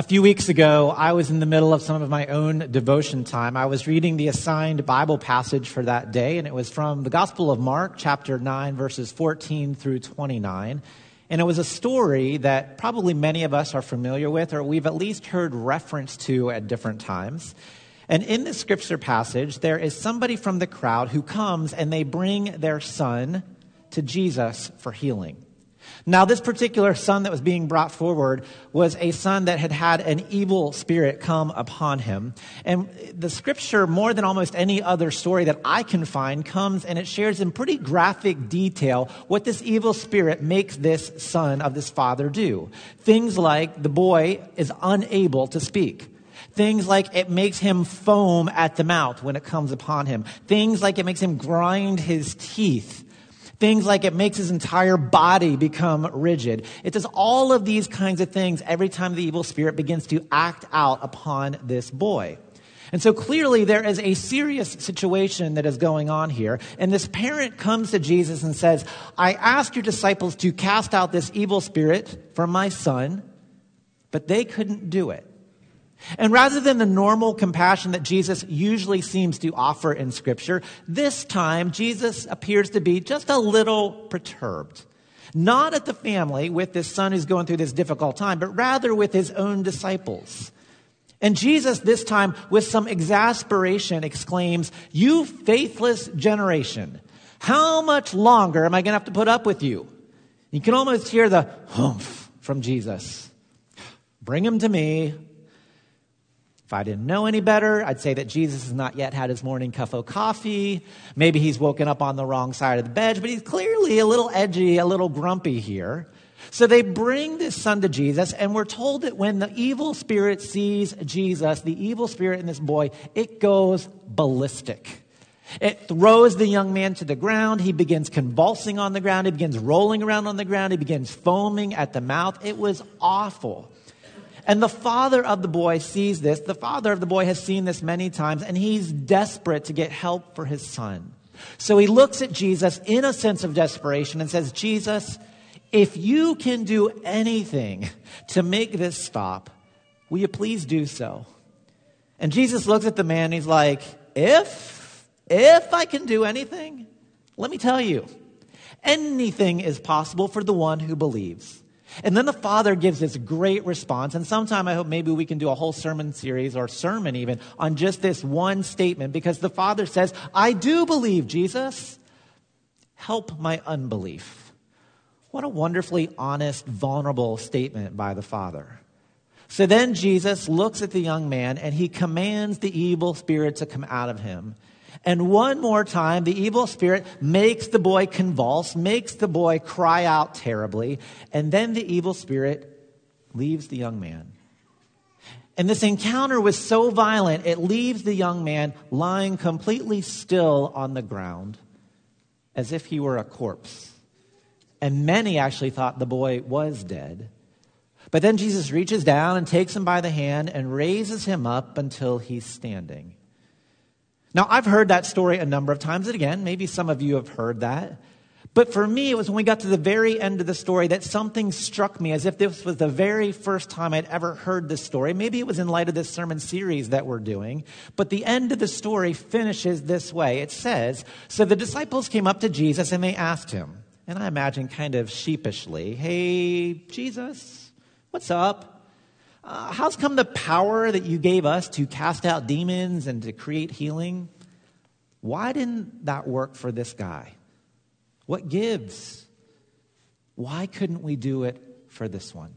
A few weeks ago, I was in the middle of some of my own devotion time. I was reading the assigned Bible passage for that day, and it was from the Gospel of Mark, chapter 9, verses 14 through 29. And it was a story that probably many of us are familiar with, or we've at least heard reference to at different times. And in this scripture passage, there is somebody from the crowd who comes and they bring their son to Jesus for healing. Now, this particular son that was being brought forward was a son that had had an evil spirit come upon him. And the scripture, more than almost any other story that I can find, comes and it shares in pretty graphic detail what this evil spirit makes this son of this father do. Things like the boy is unable to speak. Things like it makes him foam at the mouth when it comes upon him. Things like it makes him grind his teeth. Things like it makes his entire body become rigid. It does all of these kinds of things every time the evil spirit begins to act out upon this boy. And so clearly there is a serious situation that is going on here. And this parent comes to Jesus and says, I asked your disciples to cast out this evil spirit from my son, but they couldn't do it. And rather than the normal compassion that Jesus usually seems to offer in Scripture, this time Jesus appears to be just a little perturbed. Not at the family with this son who's going through this difficult time, but rather with his own disciples. And Jesus, this time, with some exasperation, exclaims, You faithless generation, how much longer am I going to have to put up with you? You can almost hear the humph from Jesus. Bring him to me. If I didn't know any better, I'd say that Jesus has not yet had his morning cup of coffee. Maybe he's woken up on the wrong side of the bed, but he's clearly a little edgy, a little grumpy here. So they bring this son to Jesus, and we're told that when the evil spirit sees Jesus, the evil spirit in this boy, it goes ballistic. It throws the young man to the ground. He begins convulsing on the ground. He begins rolling around on the ground. He begins foaming at the mouth. It was awful. And the father of the boy sees this. The father of the boy has seen this many times, and he's desperate to get help for his son. So he looks at Jesus in a sense of desperation and says, Jesus, if you can do anything to make this stop, will you please do so? And Jesus looks at the man and he's like, If, if I can do anything, let me tell you, anything is possible for the one who believes. And then the father gives this great response. And sometime I hope maybe we can do a whole sermon series or sermon even on just this one statement because the father says, I do believe, Jesus. Help my unbelief. What a wonderfully honest, vulnerable statement by the father. So then Jesus looks at the young man and he commands the evil spirit to come out of him. And one more time, the evil spirit makes the boy convulse, makes the boy cry out terribly, and then the evil spirit leaves the young man. And this encounter was so violent, it leaves the young man lying completely still on the ground as if he were a corpse. And many actually thought the boy was dead. But then Jesus reaches down and takes him by the hand and raises him up until he's standing. Now, I've heard that story a number of times, and again, maybe some of you have heard that. But for me, it was when we got to the very end of the story that something struck me as if this was the very first time I'd ever heard this story. Maybe it was in light of this sermon series that we're doing. But the end of the story finishes this way it says So the disciples came up to Jesus and they asked him, and I imagine kind of sheepishly, Hey, Jesus, what's up? Uh, how's come the power that you gave us to cast out demons and to create healing? Why didn't that work for this guy? What gives? Why couldn't we do it for this one?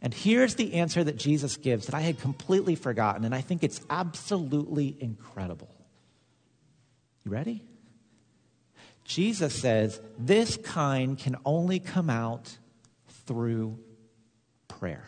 And here's the answer that Jesus gives that I had completely forgotten, and I think it's absolutely incredible. You ready? Jesus says this kind can only come out through prayer.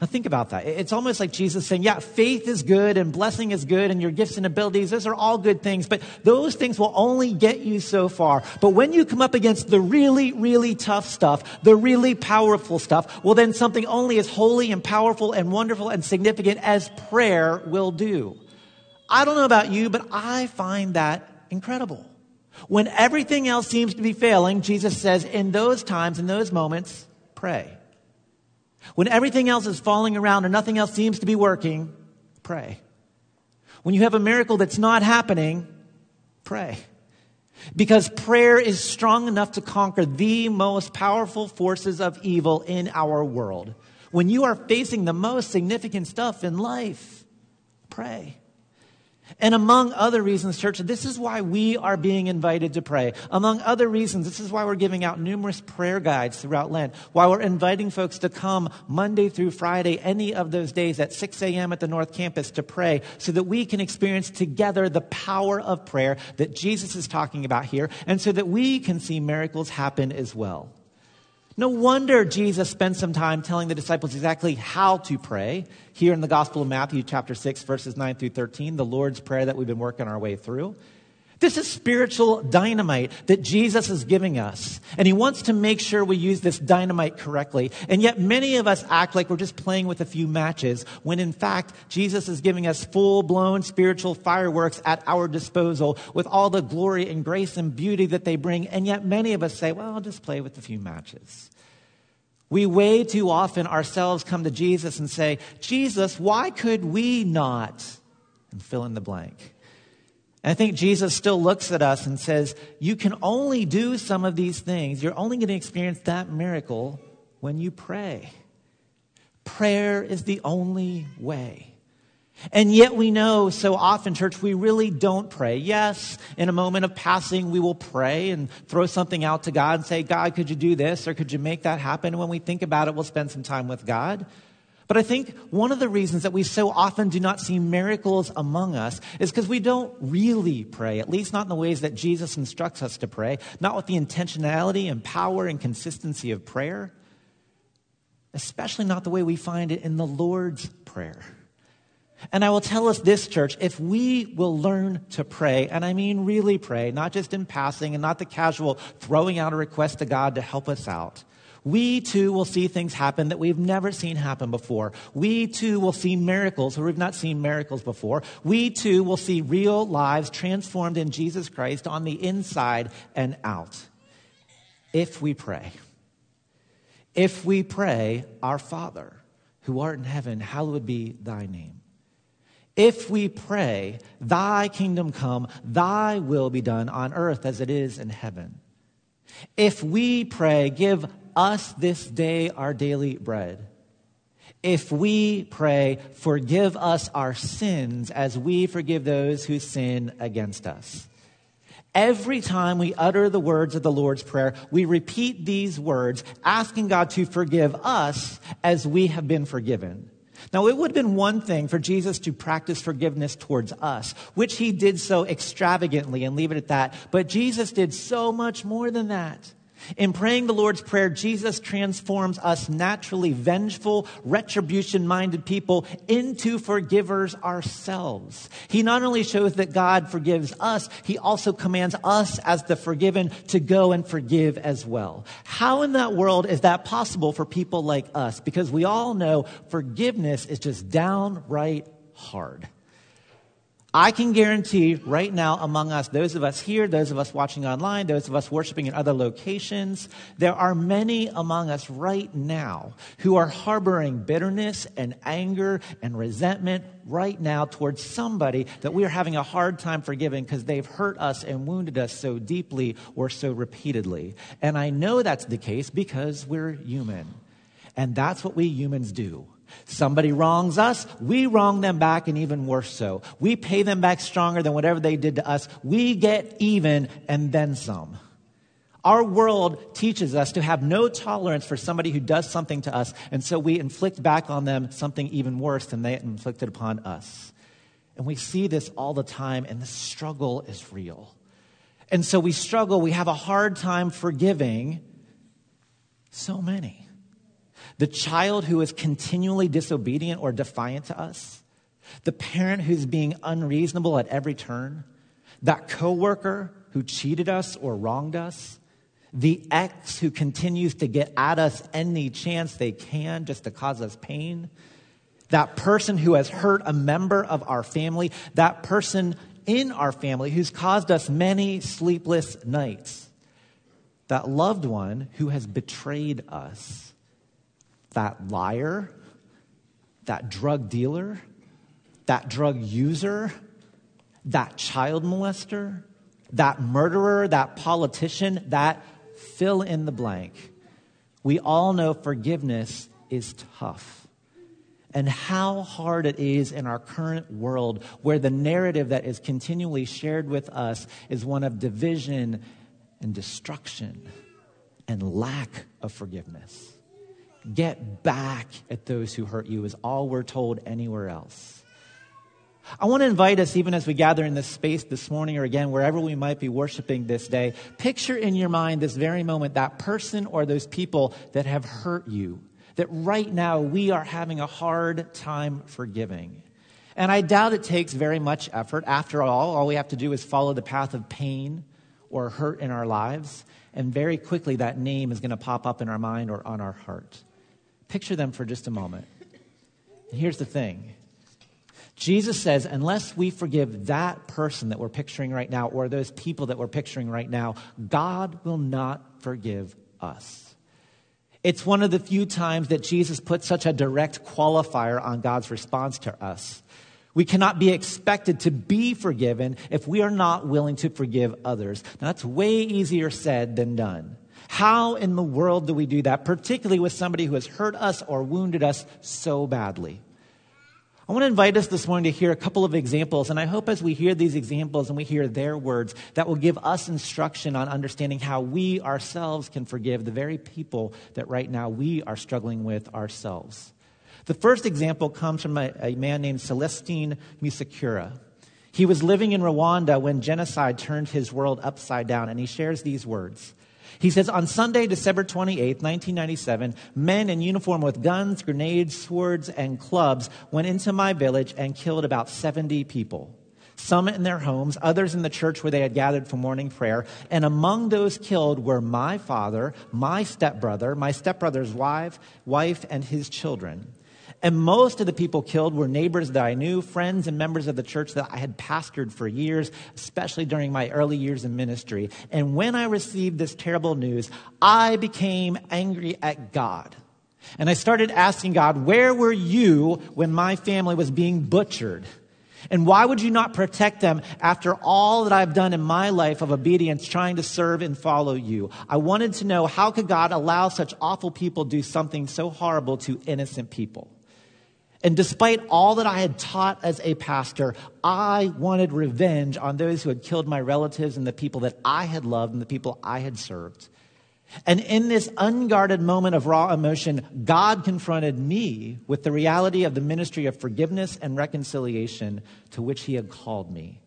Now, think about that. It's almost like Jesus saying, Yeah, faith is good and blessing is good and your gifts and abilities, those are all good things, but those things will only get you so far. But when you come up against the really, really tough stuff, the really powerful stuff, well, then something only as holy and powerful and wonderful and significant as prayer will do. I don't know about you, but I find that incredible. When everything else seems to be failing, Jesus says, in those times, in those moments, pray. When everything else is falling around and nothing else seems to be working, pray. When you have a miracle that's not happening, pray. Because prayer is strong enough to conquer the most powerful forces of evil in our world. When you are facing the most significant stuff in life, pray. And among other reasons, church, this is why we are being invited to pray. Among other reasons, this is why we're giving out numerous prayer guides throughout Lent, why we're inviting folks to come Monday through Friday, any of those days at 6 a.m. at the North Campus to pray so that we can experience together the power of prayer that Jesus is talking about here and so that we can see miracles happen as well. No wonder Jesus spent some time telling the disciples exactly how to pray. Here in the Gospel of Matthew, chapter 6, verses 9 through 13, the Lord's Prayer that we've been working our way through. This is spiritual dynamite that Jesus is giving us. And he wants to make sure we use this dynamite correctly. And yet many of us act like we're just playing with a few matches when in fact Jesus is giving us full blown spiritual fireworks at our disposal with all the glory and grace and beauty that they bring. And yet many of us say, well, I'll just play with a few matches. We way too often ourselves come to Jesus and say, Jesus, why could we not? And fill in the blank. And I think Jesus still looks at us and says, You can only do some of these things. You're only going to experience that miracle when you pray. Prayer is the only way. And yet we know so often, church, we really don't pray. Yes, in a moment of passing, we will pray and throw something out to God and say, God, could you do this or could you make that happen? And when we think about it, we'll spend some time with God. But I think one of the reasons that we so often do not see miracles among us is because we don't really pray, at least not in the ways that Jesus instructs us to pray, not with the intentionality and power and consistency of prayer, especially not the way we find it in the Lord's Prayer. And I will tell us this, church, if we will learn to pray, and I mean really pray, not just in passing and not the casual throwing out a request to God to help us out, we too will see things happen that we've never seen happen before. We too will see miracles where we've not seen miracles before. We too will see real lives transformed in Jesus Christ on the inside and out. If we pray. If we pray, Our Father, who art in heaven, hallowed be thy name. If we pray, Thy kingdom come, Thy will be done on earth as it is in heaven. If we pray, give us this day our daily bread. If we pray, forgive us our sins as we forgive those who sin against us. Every time we utter the words of the Lord's Prayer, we repeat these words, asking God to forgive us as we have been forgiven. Now, it would have been one thing for Jesus to practice forgiveness towards us, which he did so extravagantly and leave it at that. But Jesus did so much more than that. In praying the Lord's Prayer, Jesus transforms us naturally vengeful, retribution minded people into forgivers ourselves. He not only shows that God forgives us, he also commands us as the forgiven to go and forgive as well. How in that world is that possible for people like us? Because we all know forgiveness is just downright hard. I can guarantee right now among us, those of us here, those of us watching online, those of us worshiping in other locations, there are many among us right now who are harboring bitterness and anger and resentment right now towards somebody that we are having a hard time forgiving because they've hurt us and wounded us so deeply or so repeatedly. And I know that's the case because we're human. And that's what we humans do. Somebody wrongs us, we wrong them back, and even worse so. We pay them back stronger than whatever they did to us. We get even and then some. Our world teaches us to have no tolerance for somebody who does something to us, and so we inflict back on them something even worse than they inflicted upon us. And we see this all the time, and the struggle is real. And so we struggle, we have a hard time forgiving so many the child who is continually disobedient or defiant to us, the parent who's being unreasonable at every turn, that coworker who cheated us or wronged us, the ex who continues to get at us any chance they can just to cause us pain, that person who has hurt a member of our family, that person in our family who's caused us many sleepless nights, that loved one who has betrayed us that liar, that drug dealer, that drug user, that child molester, that murderer, that politician, that fill in the blank. We all know forgiveness is tough. And how hard it is in our current world where the narrative that is continually shared with us is one of division and destruction and lack of forgiveness. Get back at those who hurt you, is all we're told anywhere else. I want to invite us, even as we gather in this space this morning or again, wherever we might be worshiping this day, picture in your mind this very moment that person or those people that have hurt you, that right now we are having a hard time forgiving. And I doubt it takes very much effort. After all, all we have to do is follow the path of pain or hurt in our lives, and very quickly that name is going to pop up in our mind or on our heart. Picture them for just a moment. And here's the thing Jesus says, unless we forgive that person that we're picturing right now or those people that we're picturing right now, God will not forgive us. It's one of the few times that Jesus put such a direct qualifier on God's response to us. We cannot be expected to be forgiven if we are not willing to forgive others. Now, that's way easier said than done. How in the world do we do that, particularly with somebody who has hurt us or wounded us so badly? I want to invite us this morning to hear a couple of examples, and I hope as we hear these examples and we hear their words, that will give us instruction on understanding how we ourselves can forgive the very people that right now we are struggling with ourselves. The first example comes from a, a man named Celestine Musekura. He was living in Rwanda when genocide turned his world upside down, and he shares these words. He says, on Sunday, December 28, 1997, men in uniform with guns, grenades, swords, and clubs went into my village and killed about 70 people. Some in their homes, others in the church where they had gathered for morning prayer. And among those killed were my father, my stepbrother, my stepbrother's wife, wife, and his children. And most of the people killed were neighbors that I knew, friends and members of the church that I had pastored for years, especially during my early years in ministry. And when I received this terrible news, I became angry at God. And I started asking God, where were you when my family was being butchered? And why would you not protect them after all that I've done in my life of obedience, trying to serve and follow you? I wanted to know how could God allow such awful people do something so horrible to innocent people? And despite all that I had taught as a pastor, I wanted revenge on those who had killed my relatives and the people that I had loved and the people I had served. And in this unguarded moment of raw emotion, God confronted me with the reality of the ministry of forgiveness and reconciliation to which He had called me.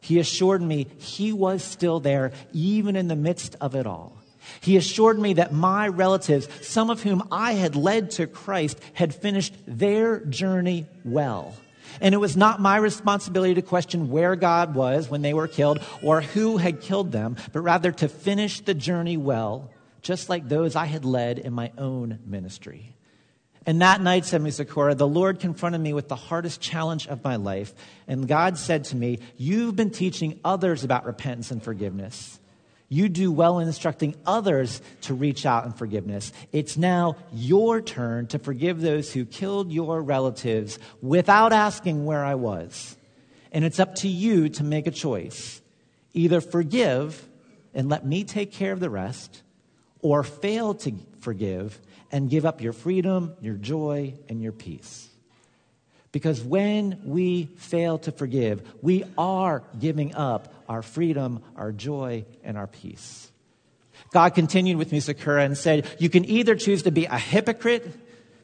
He assured me He was still there, even in the midst of it all. He assured me that my relatives, some of whom I had led to Christ, had finished their journey well. And it was not my responsibility to question where God was when they were killed or who had killed them, but rather to finish the journey well, just like those I had led in my own ministry. And that night, said Musekura, the Lord confronted me with the hardest challenge of my life. And God said to me, You've been teaching others about repentance and forgiveness. You do well in instructing others to reach out in forgiveness. It's now your turn to forgive those who killed your relatives without asking where I was. And it's up to you to make a choice. Either forgive and let me take care of the rest, or fail to forgive and give up your freedom, your joy, and your peace. Because when we fail to forgive, we are giving up our freedom, our joy, and our peace. God continued with Musekura and said, You can either choose to be a hypocrite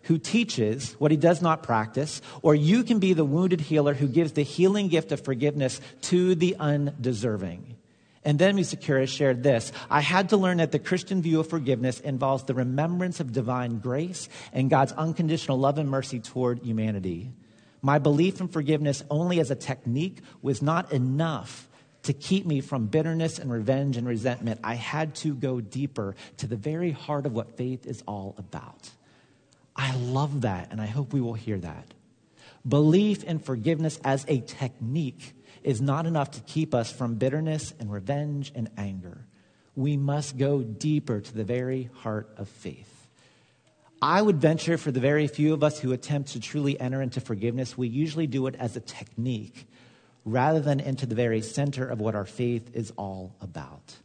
who teaches what he does not practice, or you can be the wounded healer who gives the healing gift of forgiveness to the undeserving. And then Musekura shared this I had to learn that the Christian view of forgiveness involves the remembrance of divine grace and God's unconditional love and mercy toward humanity. My belief in forgiveness only as a technique was not enough to keep me from bitterness and revenge and resentment. I had to go deeper to the very heart of what faith is all about. I love that, and I hope we will hear that. Belief in forgiveness as a technique is not enough to keep us from bitterness and revenge and anger. We must go deeper to the very heart of faith. I would venture for the very few of us who attempt to truly enter into forgiveness, we usually do it as a technique rather than into the very center of what our faith is all about.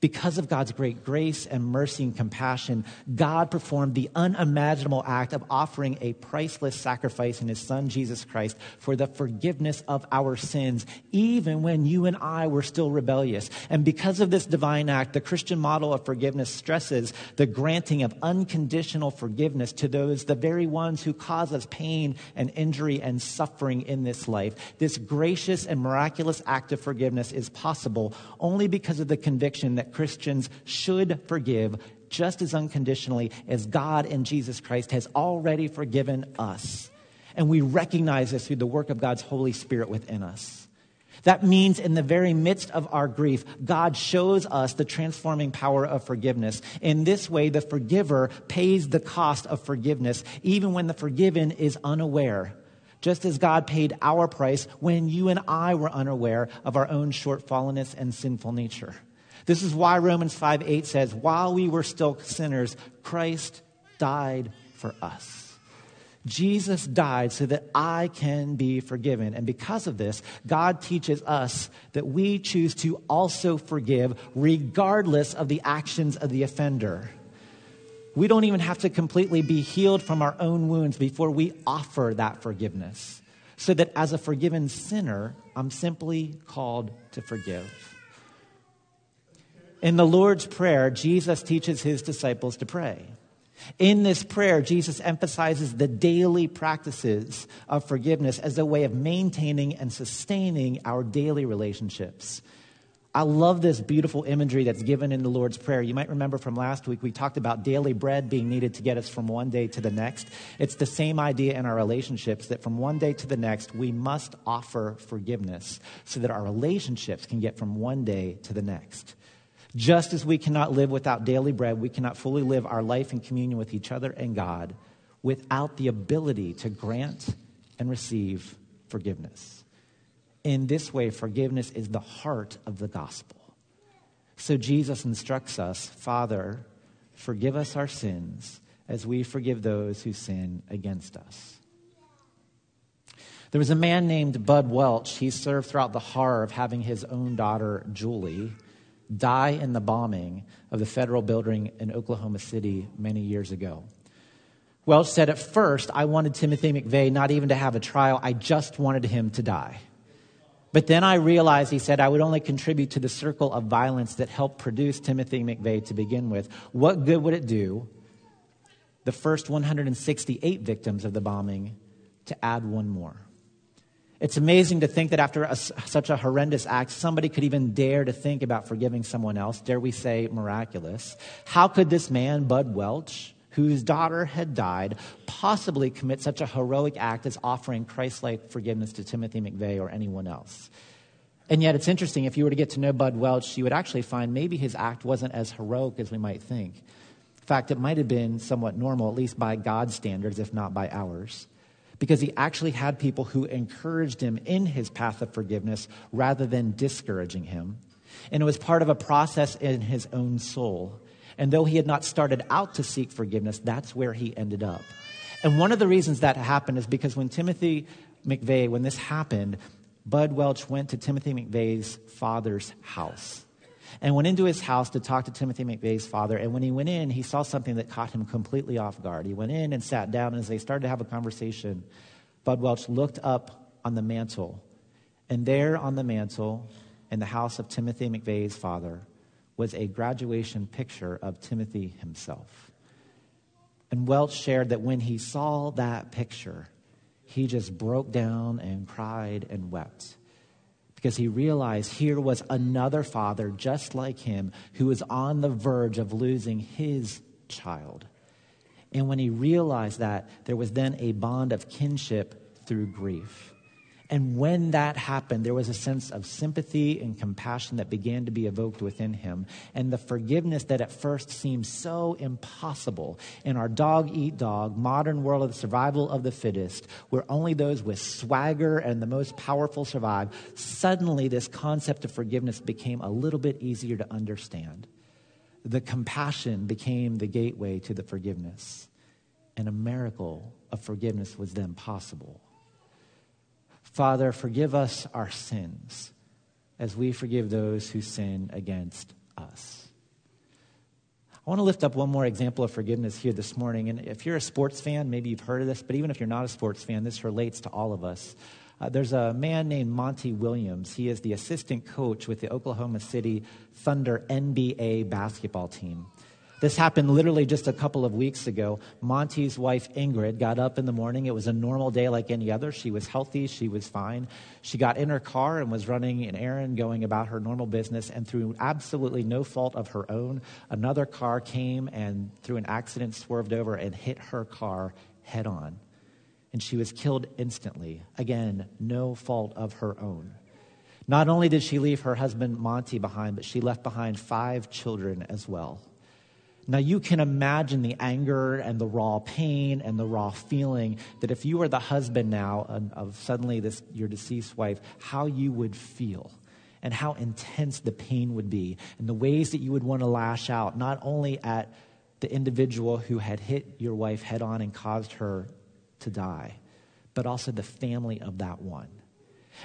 Because of God's great grace and mercy and compassion, God performed the unimaginable act of offering a priceless sacrifice in his son Jesus Christ for the forgiveness of our sins, even when you and I were still rebellious. And because of this divine act, the Christian model of forgiveness stresses the granting of unconditional forgiveness to those, the very ones who cause us pain and injury and suffering in this life. This gracious and miraculous act of forgiveness is possible only because of the conviction Christians should forgive just as unconditionally as God in Jesus Christ has already forgiven us. And we recognize this through the work of God's Holy Spirit within us. That means in the very midst of our grief, God shows us the transforming power of forgiveness. In this way, the forgiver pays the cost of forgiveness, even when the forgiven is unaware. Just as God paid our price when you and I were unaware of our own shortfallenness and sinful nature. This is why Romans 5 8 says, While we were still sinners, Christ died for us. Jesus died so that I can be forgiven. And because of this, God teaches us that we choose to also forgive regardless of the actions of the offender. We don't even have to completely be healed from our own wounds before we offer that forgiveness. So that as a forgiven sinner, I'm simply called to forgive. In the Lord's Prayer, Jesus teaches his disciples to pray. In this prayer, Jesus emphasizes the daily practices of forgiveness as a way of maintaining and sustaining our daily relationships. I love this beautiful imagery that's given in the Lord's Prayer. You might remember from last week, we talked about daily bread being needed to get us from one day to the next. It's the same idea in our relationships that from one day to the next, we must offer forgiveness so that our relationships can get from one day to the next. Just as we cannot live without daily bread, we cannot fully live our life in communion with each other and God without the ability to grant and receive forgiveness. In this way, forgiveness is the heart of the gospel. So Jesus instructs us Father, forgive us our sins as we forgive those who sin against us. There was a man named Bud Welch. He served throughout the horror of having his own daughter, Julie, die in the bombing of the federal building in Oklahoma City many years ago. Welch said, At first, I wanted Timothy McVeigh not even to have a trial, I just wanted him to die. But then I realized, he said, I would only contribute to the circle of violence that helped produce Timothy McVeigh to begin with. What good would it do, the first 168 victims of the bombing, to add one more? It's amazing to think that after a, such a horrendous act, somebody could even dare to think about forgiving someone else, dare we say miraculous. How could this man, Bud Welch, whose daughter had died, possibly commit such a heroic act as offering Christ like forgiveness to Timothy McVeigh or anyone else? And yet, it's interesting, if you were to get to know Bud Welch, you would actually find maybe his act wasn't as heroic as we might think. In fact, it might have been somewhat normal, at least by God's standards, if not by ours because he actually had people who encouraged him in his path of forgiveness rather than discouraging him. And it was part of a process in his own soul. And though he had not started out to seek forgiveness, that's where he ended up. And one of the reasons that happened is because when Timothy McVeigh, when this happened, Bud Welch went to Timothy McVeigh's father's house and went into his house to talk to Timothy McVeigh's father. And when he went in, he saw something that caught him completely off guard. He went in and sat down, and as they started to have a conversation, Bud Welch looked up on the mantle. And there on the mantle, in the house of Timothy McVeigh's father, was a graduation picture of Timothy himself. And Welch shared that when he saw that picture, he just broke down and cried and wept because he realized here was another father just like him who was on the verge of losing his child. And when he realized that, there was then a bond of kinship through grief. And when that happened, there was a sense of sympathy and compassion that began to be evoked within him. And the forgiveness that at first seemed so impossible in our dog eat dog, modern world of the survival of the fittest, where only those with swagger and the most powerful survive, suddenly this concept of forgiveness became a little bit easier to understand. The compassion became the gateway to the forgiveness. and a miracle of forgiveness was then possible. Father, forgive us our sins as we forgive those who sin against us. I want to lift up one more example of forgiveness here this morning. And if you're a sports fan, maybe you've heard of this, but even if you're not a sports fan, this relates to all of us. Uh, there's a man named Monty Williams. He is the assistant coach with the Oklahoma City Thunder NBA basketball team. This happened literally just a couple of weeks ago. Monty's wife, Ingrid, got up in the morning. It was a normal day like any other. She was healthy, she was fine. She got in her car and was running an errand, going about her normal business. And through absolutely no fault of her own, another car came and, through an accident, swerved over and hit her car head on. And she was killed instantly. Again, no fault of her own. Not only did she leave her husband Monty behind, but she left behind five children as well. Now, you can imagine the anger and the raw pain and the raw feeling that if you were the husband now of suddenly this, your deceased wife, how you would feel and how intense the pain would be and the ways that you would want to lash out, not only at the individual who had hit your wife head on and caused her to die, but also the family of that one.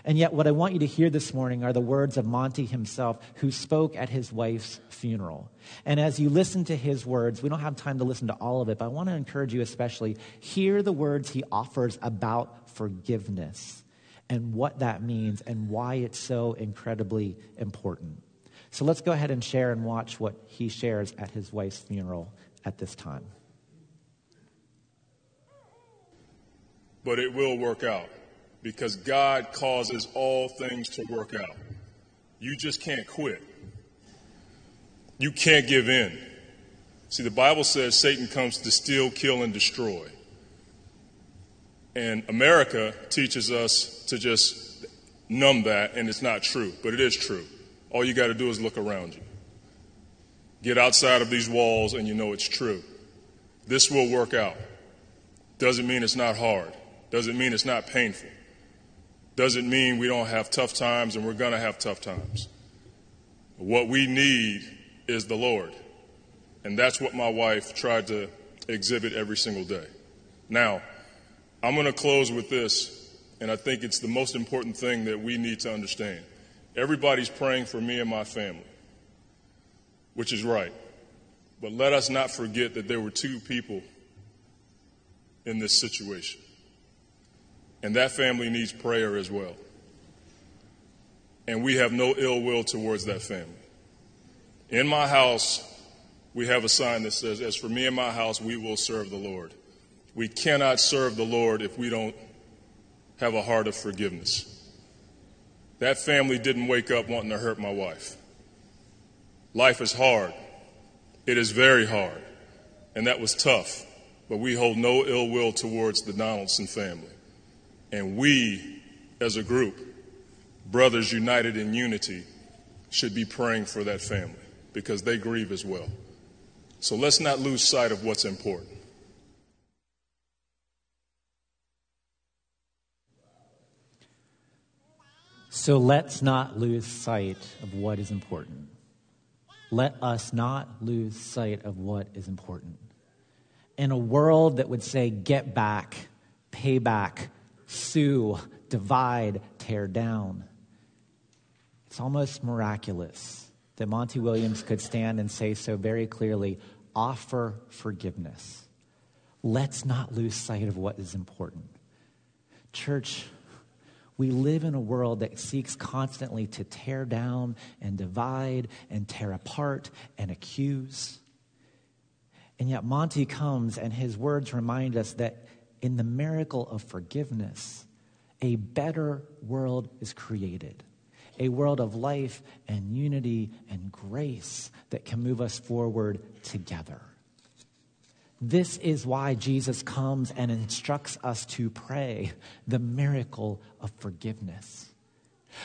And yet, what I want you to hear this morning are the words of Monty himself, who spoke at his wife's funeral. And as you listen to his words, we don't have time to listen to all of it, but I want to encourage you especially hear the words he offers about forgiveness and what that means and why it's so incredibly important. So let's go ahead and share and watch what he shares at his wife's funeral at this time. But it will work out because God causes all things to work out. You just can't quit. You can't give in. See, the Bible says Satan comes to steal, kill, and destroy. And America teaches us to just numb that, and it's not true, but it is true. All you got to do is look around you. Get outside of these walls, and you know it's true. This will work out. Doesn't mean it's not hard, doesn't mean it's not painful doesn't mean we don't have tough times and we're going to have tough times. What we need is the Lord. And that's what my wife tried to exhibit every single day. Now, I'm going to close with this, and I think it's the most important thing that we need to understand. Everybody's praying for me and my family, which is right. But let us not forget that there were two people in this situation. And that family needs prayer as well. And we have no ill will towards that family. In my house, we have a sign that says, As for me and my house, we will serve the Lord. We cannot serve the Lord if we don't have a heart of forgiveness. That family didn't wake up wanting to hurt my wife. Life is hard. It is very hard. And that was tough. But we hold no ill will towards the Donaldson family. And we, as a group, brothers united in unity, should be praying for that family because they grieve as well. So let's not lose sight of what's important. So let's not lose sight of what is important. Let us not lose sight of what is important. In a world that would say, get back, pay back, sue, divide, tear down. It's almost miraculous that Monty Williams could stand and say so very clearly offer forgiveness. Let's not lose sight of what is important. Church, we live in a world that seeks constantly to tear down and divide and tear apart and accuse. And yet, Monty comes and his words remind us that in the miracle of forgiveness, a better world is created. A world of life and unity and grace that can move us forward together. This is why Jesus comes and instructs us to pray the miracle of forgiveness.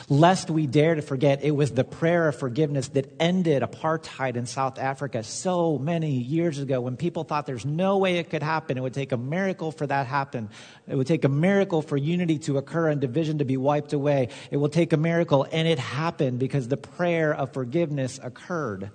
Lest we dare to forget, it was the prayer of forgiveness that ended apartheid in South Africa so many years ago when people thought there's no way it could happen. It would take a miracle for that to happen. It would take a miracle for unity to occur and division to be wiped away. It will take a miracle, and it happened because the prayer of forgiveness occurred.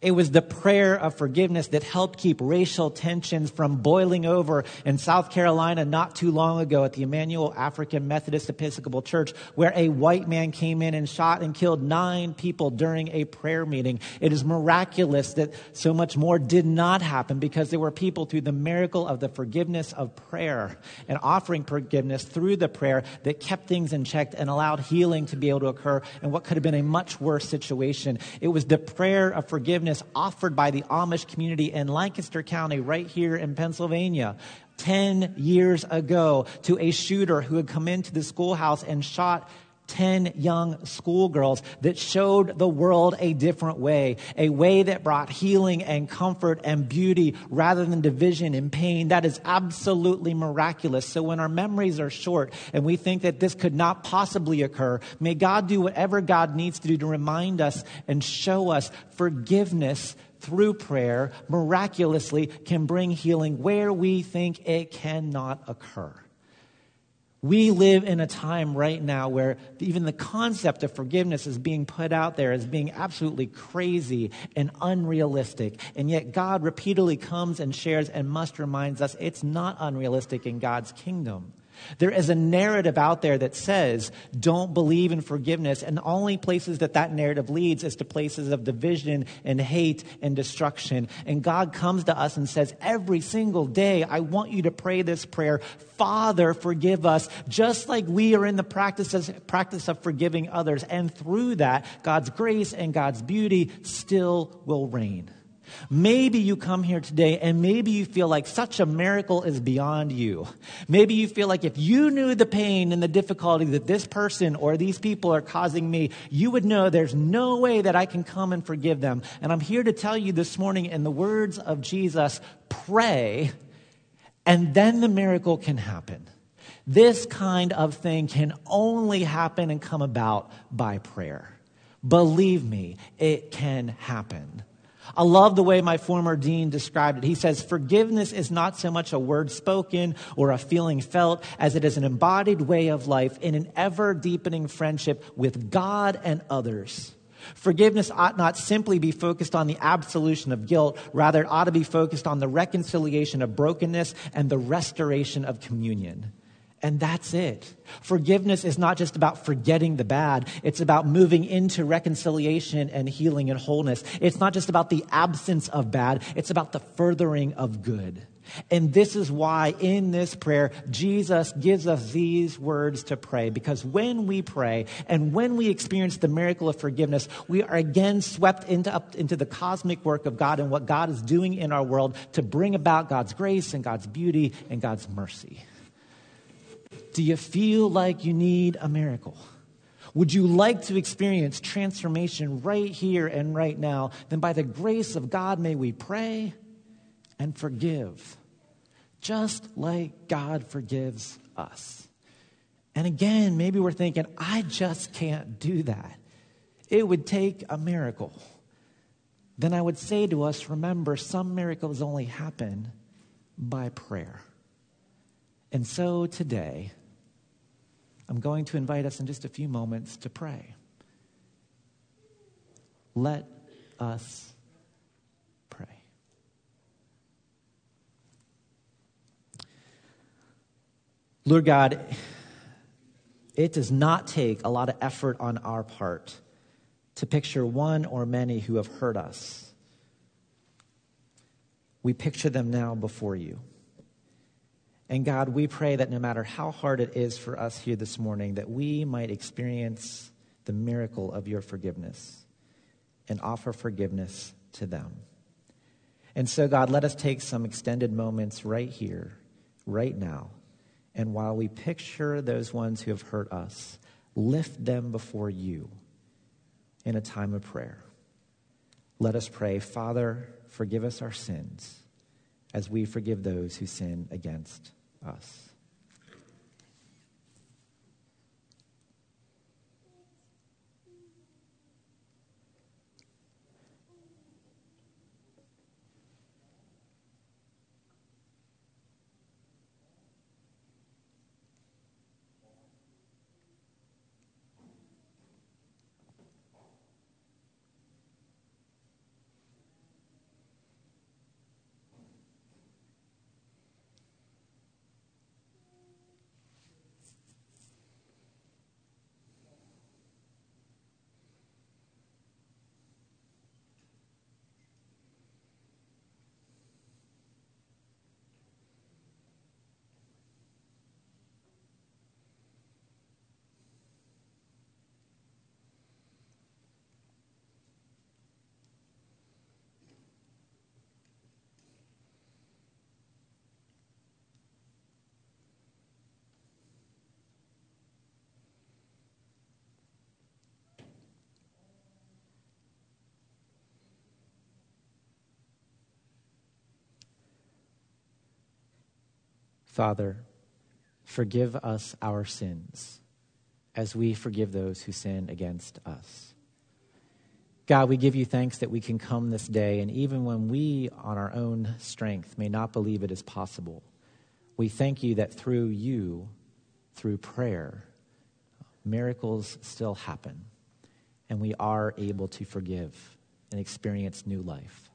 It was the prayer of forgiveness that helped keep racial tensions from boiling over in South Carolina not too long ago at the Emanuel African Methodist Episcopal Church, where a white man came in and shot and killed nine people during a prayer meeting. It is miraculous that so much more did not happen because there were people through the miracle of the forgiveness of prayer and offering forgiveness through the prayer that kept things in check and allowed healing to be able to occur in what could have been a much worse situation. It was the prayer of forgiveness forgiveness offered by the Amish community in Lancaster County, right here in Pennsylvania. 10 years ago, to a shooter who had come into the schoolhouse and shot 10 young schoolgirls that showed the world a different way, a way that brought healing and comfort and beauty rather than division and pain. That is absolutely miraculous. So when our memories are short and we think that this could not possibly occur, may God do whatever God needs to do to remind us and show us forgiveness through prayer miraculously can bring healing where we think it cannot occur. We live in a time right now where even the concept of forgiveness is being put out there as being absolutely crazy and unrealistic. And yet God repeatedly comes and shares and must reminds us it's not unrealistic in God's kingdom. There is a narrative out there that says, don't believe in forgiveness. And the only places that that narrative leads is to places of division and hate and destruction. And God comes to us and says, every single day, I want you to pray this prayer Father, forgive us, just like we are in the practice of, practice of forgiving others. And through that, God's grace and God's beauty still will reign. Maybe you come here today and maybe you feel like such a miracle is beyond you. Maybe you feel like if you knew the pain and the difficulty that this person or these people are causing me, you would know there's no way that I can come and forgive them. And I'm here to tell you this morning in the words of Jesus, pray and then the miracle can happen. This kind of thing can only happen and come about by prayer. Believe me, it can happen. I love the way my former dean described it. He says, Forgiveness is not so much a word spoken or a feeling felt as it is an embodied way of life in an ever deepening friendship with God and others. Forgiveness ought not simply be focused on the absolution of guilt, rather, it ought to be focused on the reconciliation of brokenness and the restoration of communion. And that's it. Forgiveness is not just about forgetting the bad. It's about moving into reconciliation and healing and wholeness. It's not just about the absence of bad. It's about the furthering of good. And this is why in this prayer, Jesus gives us these words to pray. Because when we pray and when we experience the miracle of forgiveness, we are again swept into, up into the cosmic work of God and what God is doing in our world to bring about God's grace and God's beauty and God's mercy. Do you feel like you need a miracle? Would you like to experience transformation right here and right now? Then, by the grace of God, may we pray and forgive, just like God forgives us. And again, maybe we're thinking, I just can't do that. It would take a miracle. Then I would say to us, remember, some miracles only happen by prayer. And so today, I'm going to invite us in just a few moments to pray. Let us pray. Lord God, it does not take a lot of effort on our part to picture one or many who have hurt us. We picture them now before you. And God, we pray that no matter how hard it is for us here this morning, that we might experience the miracle of your forgiveness and offer forgiveness to them. And so, God, let us take some extended moments right here, right now. And while we picture those ones who have hurt us, lift them before you in a time of prayer. Let us pray, Father, forgive us our sins as we forgive those who sin against us. Father, forgive us our sins as we forgive those who sin against us. God, we give you thanks that we can come this day, and even when we, on our own strength, may not believe it is possible, we thank you that through you, through prayer, miracles still happen, and we are able to forgive and experience new life.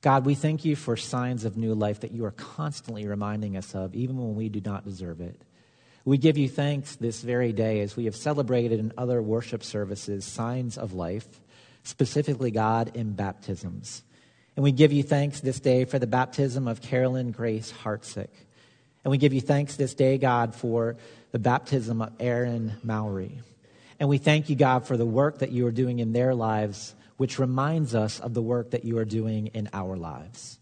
God, we thank you for signs of new life that you are constantly reminding us of, even when we do not deserve it. We give you thanks this very day as we have celebrated in other worship services signs of life, specifically, God, in baptisms. And we give you thanks this day for the baptism of Carolyn Grace Hartsick. And we give you thanks this day, God, for the baptism of Aaron Mowry. And we thank you, God, for the work that you are doing in their lives which reminds us of the work that you are doing in our lives.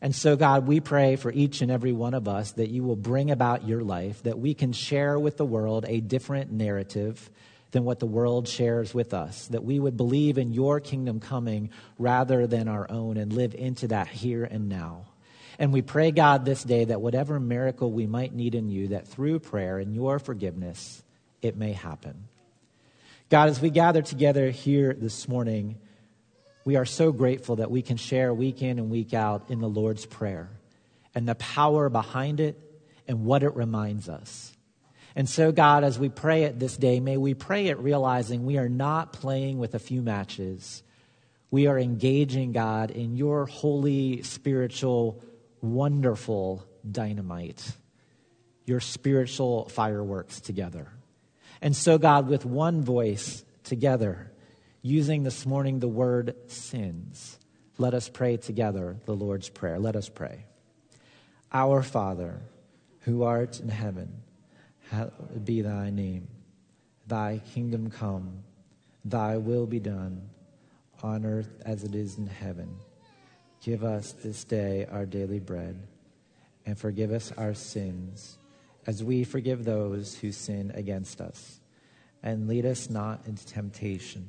And so, God, we pray for each and every one of us that you will bring about your life, that we can share with the world a different narrative than what the world shares with us, that we would believe in your kingdom coming rather than our own and live into that here and now. And we pray, God, this day that whatever miracle we might need in you, that through prayer and your forgiveness, it may happen. God, as we gather together here this morning, we are so grateful that we can share week in and week out in the Lord's Prayer and the power behind it and what it reminds us. And so, God, as we pray it this day, may we pray it realizing we are not playing with a few matches. We are engaging, God, in your holy, spiritual, wonderful dynamite, your spiritual fireworks together. And so, God, with one voice together, using this morning the word sins, let us pray together the Lord's Prayer. Let us pray. Our Father, who art in heaven, hallowed be thy name. Thy kingdom come, thy will be done, on earth as it is in heaven. Give us this day our daily bread, and forgive us our sins, as we forgive those who sin against us. And lead us not into temptation